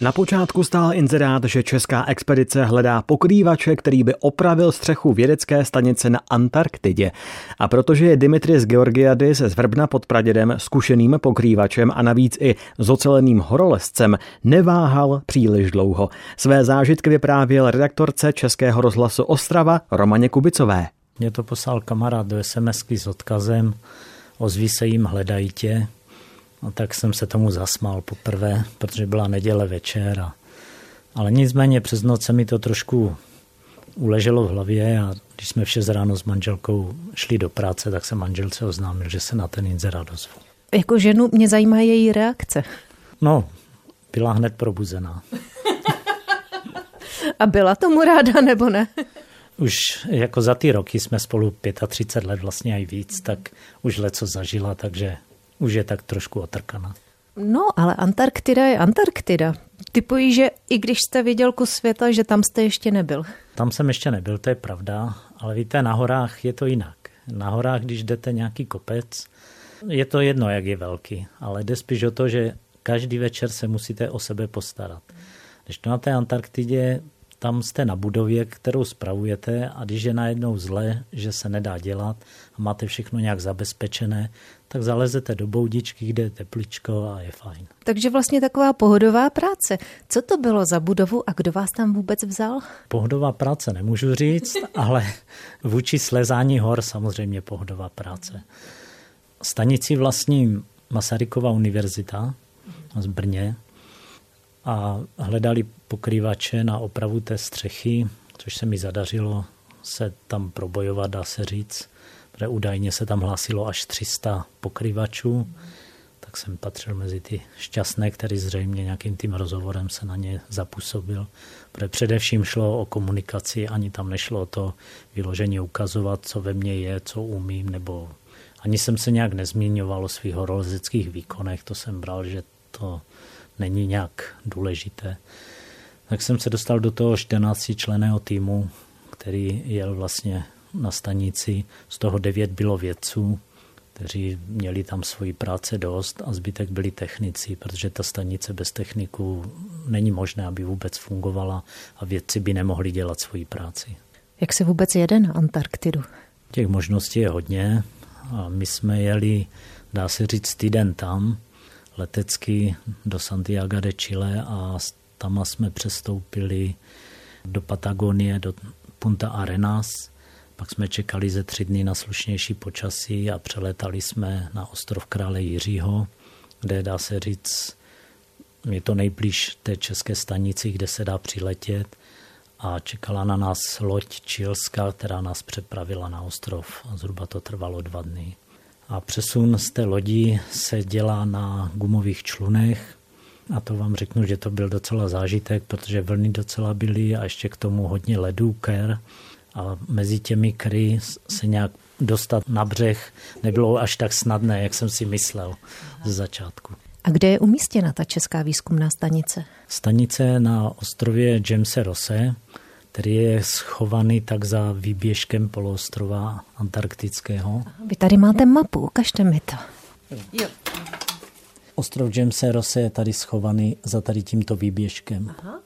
Na počátku stál inzerát, že česká expedice hledá pokrývače, který by opravil střechu vědecké stanice na Antarktidě. A protože je Dimitris Georgiadis z Vrbna pod Pradědem zkušeným pokrývačem a navíc i zoceleným horolezcem, neváhal příliš dlouho. Své zážitky vyprávěl redaktorce Českého rozhlasu Ostrava Romaně Kubicové. Mě to poslal kamarád do SMSky s odkazem ozví se jim, hledají tě. A tak jsem se tomu zasmál poprvé, protože byla neděle večer. A, ale nicméně přes noc se mi to trošku uleželo v hlavě a když jsme v 6 ráno s manželkou šli do práce, tak se manželce oznámil, že se na ten inzerát dozvu. Jako ženu mě zajímá její reakce. No, byla hned probuzená. a byla tomu ráda nebo ne? Už jako za ty roky jsme spolu 35 let vlastně i víc, tak už let co zažila, takže už je tak trošku otrkaná. No, ale Antarktida je Antarktida. Typuji, že i když jste viděl kus světa, že tam jste ještě nebyl. Tam jsem ještě nebyl, to je pravda, ale víte, na horách je to jinak. Na horách, když jdete nějaký kopec, je to jedno, jak je velký, ale jde spíš o to, že každý večer se musíte o sebe postarat. Když to na té Antarktidě tam jste na budově, kterou spravujete a když je najednou zle, že se nedá dělat a máte všechno nějak zabezpečené, tak zalezete do boudičky, kde je tepličko a je fajn. Takže vlastně taková pohodová práce. Co to bylo za budovu a kdo vás tam vůbec vzal? Pohodová práce nemůžu říct, ale vůči slezání hor samozřejmě pohodová práce. Stanici vlastní Masarykova univerzita z Brně, a hledali pokrývače na opravu té střechy, což se mi zadařilo se tam probojovat, dá se říct, protože údajně se tam hlásilo až 300 pokrývačů, tak jsem patřil mezi ty šťastné, který zřejmě nějakým tím rozhovorem se na ně zapůsobil. Protože především šlo o komunikaci, ani tam nešlo o to vyloženě ukazovat, co ve mně je, co umím, nebo ani jsem se nějak nezmiňoval o svých horolezeckých výkonech, to jsem bral, že to není nějak důležité. Tak jsem se dostal do toho 14 členého týmu, který jel vlastně na stanici. Z toho devět bylo vědců, kteří měli tam svoji práce dost a zbytek byli technici, protože ta stanice bez techniků není možné, aby vůbec fungovala a vědci by nemohli dělat svoji práci. Jak se vůbec jede na Antarktidu? Těch možností je hodně a my jsme jeli, dá se říct, týden tam, letecky do Santiago de Chile a tam jsme přestoupili do Patagonie, do Punta Arenas. Pak jsme čekali ze tři dny na slušnější počasí a přeletali jsme na ostrov Krále Jiřího, kde dá se říct, je to nejblíž té české stanici, kde se dá přiletět a čekala na nás loď Čilská, která nás přepravila na ostrov zhruba to trvalo dva dny. A přesun z té lodi se dělá na gumových člunech. A to vám řeknu, že to byl docela zážitek, protože vlny docela byly a ještě k tomu hodně ledů, ker. A mezi těmi kry se nějak dostat na břeh nebylo až tak snadné, jak jsem si myslel ze začátku. A kde je umístěna ta česká výzkumná stanice? Stanice na ostrově Jamese Rose, který je schovaný tak za výběžkem poloostrova antarktického. Vy tady máte mapu, ukažte mi to. Jo. Ostrov Jamese Rose je tady schovaný za tady tímto výběžkem. Aha.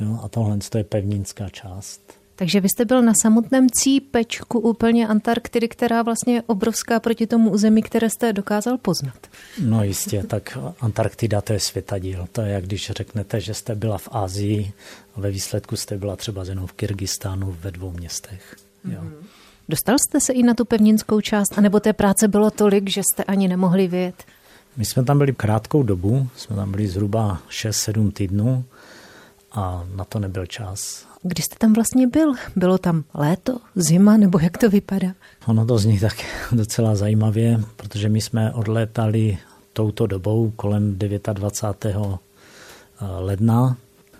Jo, a tohle je pevninská část. Takže vy jste byl na samotném cípečku úplně Antarktidy, která vlastně je obrovská proti tomu území, které jste dokázal poznat. No jistě, tak Antarktida to je světadíl. To je, jak když řeknete, že jste byla v Ázii a ve výsledku jste byla třeba jenom v Kyrgyzstánu ve dvou městech. Jo. Mm-hmm. Dostal jste se i na tu pevninskou část, anebo té práce bylo tolik, že jste ani nemohli vyjet? My jsme tam byli krátkou dobu, jsme tam byli zhruba 6-7 týdnů a na to nebyl čas. Kdy jste tam vlastně byl? Bylo tam léto, zima nebo jak to vypadá? Ono to zní tak docela zajímavě, protože my jsme odlétali touto dobou kolem 29. Eh, ledna.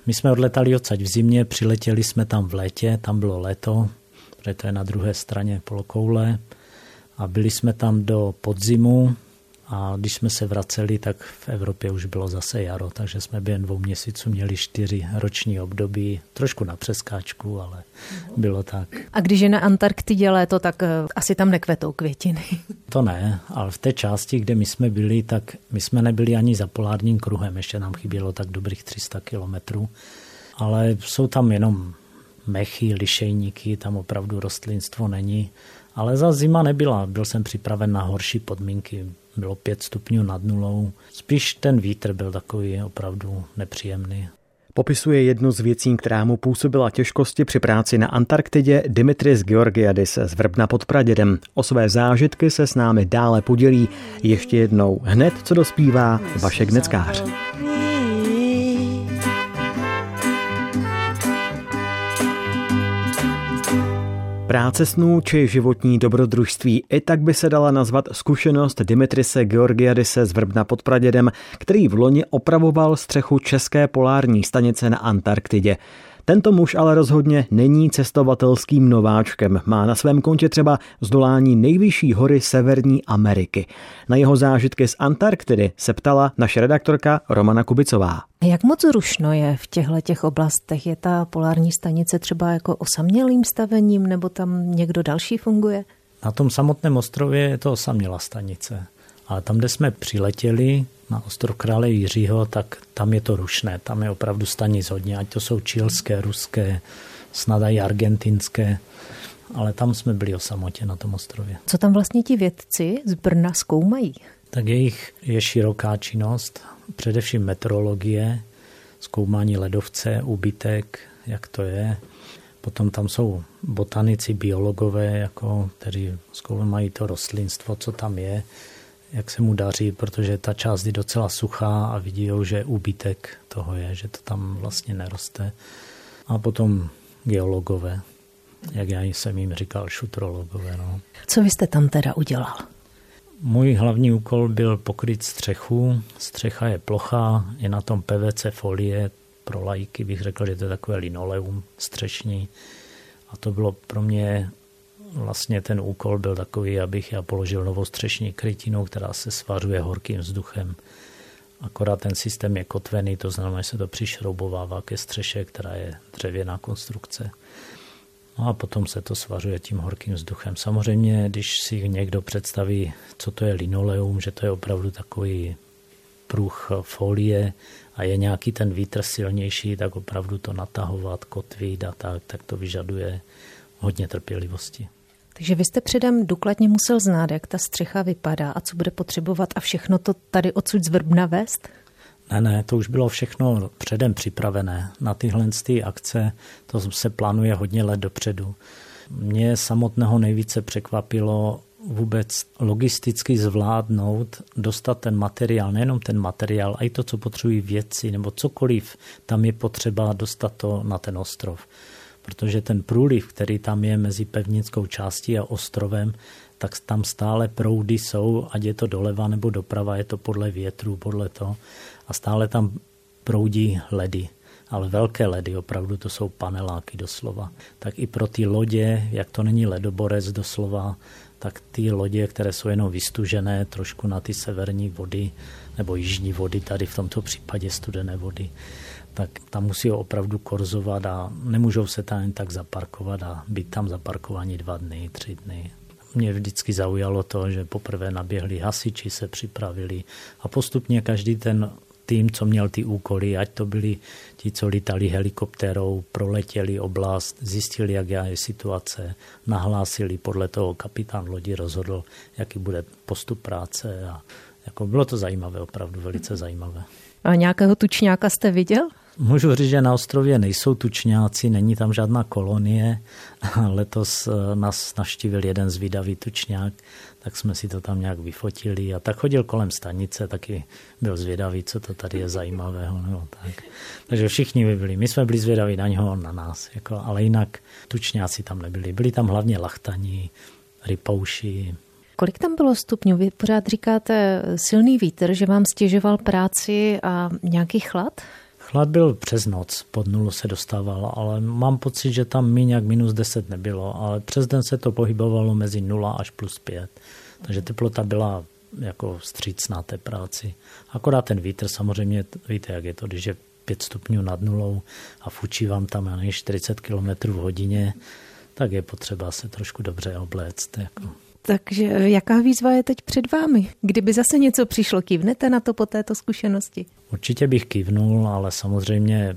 My jsme odletali odsaď v zimě, přiletěli jsme tam v létě, tam bylo léto, protože to je na druhé straně polokoule a byli jsme tam do podzimu, A když jsme se vraceli, tak v Evropě už bylo zase jaro, takže jsme během dvou měsíců měli čtyři roční období, trošku na přeskáčku, ale bylo tak. A když je na Antarktidě léto, tak eh, asi tam nekvetou květiny. To ne, ale v té části, kde my jsme byli, tak my jsme nebyli ani za polárním kruhem, ještě nám chybělo tak dobrých 300 kilometrů, ale jsou tam jenom mechy, lišejníky, tam opravdu rostlinstvo není. Ale za zima nebyla, byl jsem připraven na horší podmínky bylo 5 stupňů nad nulou. Spíš ten vítr byl takový opravdu nepříjemný. Popisuje jednu z věcí, která mu působila těžkosti při práci na Antarktidě Dimitris Georgiadis z Vrbna pod Pradědem. O své zážitky se s námi dále podělí ještě jednou hned, co dospívá Vašek Neckář. Práce snů či životní dobrodružství i tak by se dala nazvat zkušenost Dimitrise Georgiadise z Vrbna pod Pradědem, který v loni opravoval střechu České polární stanice na Antarktidě. Tento muž ale rozhodně není cestovatelským nováčkem. Má na svém kontě třeba zdolání nejvyšší hory Severní Ameriky. Na jeho zážitky z Antarktidy se ptala naše redaktorka Romana Kubicová. Jak moc rušno je v těchto těch oblastech? Je ta polární stanice třeba jako osamělým stavením nebo tam někdo další funguje? Na tom samotném ostrově je to osamělá stanice. Ale tam, kde jsme přiletěli, na ostrov krále Jiřího, tak tam je to rušné. Tam je opravdu stanic hodně, ať to jsou čilské, ruské, snad i argentinské, ale tam jsme byli o samotě na tom ostrově. Co tam vlastně ti vědci z Brna zkoumají? Tak jejich je široká činnost, především meteorologie, zkoumání ledovce, úbytek, jak to je. Potom tam jsou botanici, biologové, jako, kteří zkoumají to rostlinstvo, co tam je jak se mu daří, protože ta část je docela suchá a vidí, že úbytek toho je, že to tam vlastně neroste. A potom geologové, jak já jsem jim říkal, šutrologové. No. Co vy jste tam teda udělal? Můj hlavní úkol byl pokryt střechu. Střecha je plochá, je na tom PVC folie. Pro lajky bych řekl, že to je takové linoleum střešní. A to bylo pro mě vlastně ten úkol byl takový, abych já položil novou střešní krytinu, která se svařuje horkým vzduchem. Akorát ten systém je kotvený, to znamená, že se to přišroubovává ke střeše, která je dřevěná konstrukce. No a potom se to svařuje tím horkým vzduchem. Samozřejmě, když si někdo představí, co to je linoleum, že to je opravdu takový pruh folie a je nějaký ten vítr silnější, tak opravdu to natahovat, kotvit a tak, tak to vyžaduje hodně trpělivosti. Takže vy jste předem důkladně musel znát, jak ta střecha vypadá a co bude potřebovat a všechno to tady odsud z Vrbna vést? Ne, ne, to už bylo všechno předem připravené. Na tyhle ty akce to se plánuje hodně let dopředu. Mě samotného nejvíce překvapilo vůbec logisticky zvládnout, dostat ten materiál, nejenom ten materiál, a i to, co potřebují věci nebo cokoliv, tam je potřeba dostat to na ten ostrov protože ten průliv, který tam je mezi pevnickou částí a ostrovem, tak tam stále proudy jsou, ať je to doleva nebo doprava, je to podle větru, podle toho. A stále tam proudí ledy. Ale velké ledy, opravdu to jsou paneláky doslova. Tak i pro ty lodě, jak to není ledoborec doslova, tak ty lodě, které jsou jenom vystužené trošku na ty severní vody, nebo jižní vody, tady v tomto případě studené vody, tak tam musí opravdu korzovat a nemůžou se tam jen tak zaparkovat a být tam zaparkovaní dva dny, tři dny. Mě vždycky zaujalo to, že poprvé naběhli hasiči, se připravili a postupně každý ten tým, co měl ty úkoly, ať to byli ti, co lítali helikoptérou, proletěli oblast, zjistili, jak je situace, nahlásili, podle toho kapitán lodi rozhodl, jaký bude postup práce a jako bylo to zajímavé, opravdu velice zajímavé. A nějakého tučňáka jste viděl? Můžu říct, že na ostrově nejsou tučňáci, není tam žádná kolonie. Letos eh, nás naštívil jeden zvídavý tučňák, tak jsme si to tam nějak vyfotili a tak chodil kolem stanice, taky byl zvědavý, co to tady je zajímavého. Nebo tak. Takže všichni by byli. My jsme byli zvědaví na něho, na nás, jako, ale jinak tučňáci tam nebyli. Byli tam hlavně lachtaní, rypouši, Kolik tam bylo stupňů? Vy pořád říkáte silný vítr, že vám stěžoval práci a nějaký chlad? Chlad byl přes noc, pod nulu se dostával, ale mám pocit, že tam méně jak minus 10 nebylo, ale přes den se to pohybovalo mezi 0 až plus 5. Takže teplota byla jako vstřícná té práci. Akorát ten vítr, samozřejmě víte, jak je to, když je 5 stupňů nad nulou a fučí vám tam ani 40 km v hodině, tak je potřeba se trošku dobře obléct. Jako. Takže jaká výzva je teď před vámi? Kdyby zase něco přišlo, kývnete na to po této zkušenosti? Určitě bych kývnul, ale samozřejmě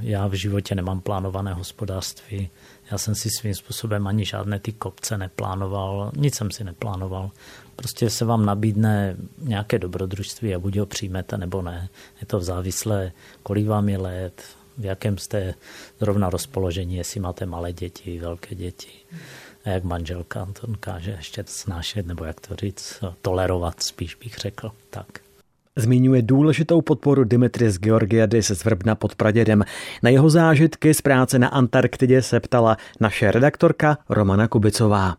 já v životě nemám plánované hospodářství. Já jsem si svým způsobem ani žádné ty kopce neplánoval, nic jsem si neplánoval. Prostě se vám nabídne nějaké dobrodružství a buď ho přijmete nebo ne. Je to závislé, kolik vám je let, v jakém jste zrovna rozpoložení, jestli máte malé děti, velké děti. A jak manželka to dokáže ještě snášet, nebo jak to říct, tolerovat, spíš bych řekl. Tak. Zmiňuje důležitou podporu Dimitris Georgiadis z Vrbna pod Pradědem. Na jeho zážitky z práce na Antarktidě se ptala naše redaktorka Romana Kubicová.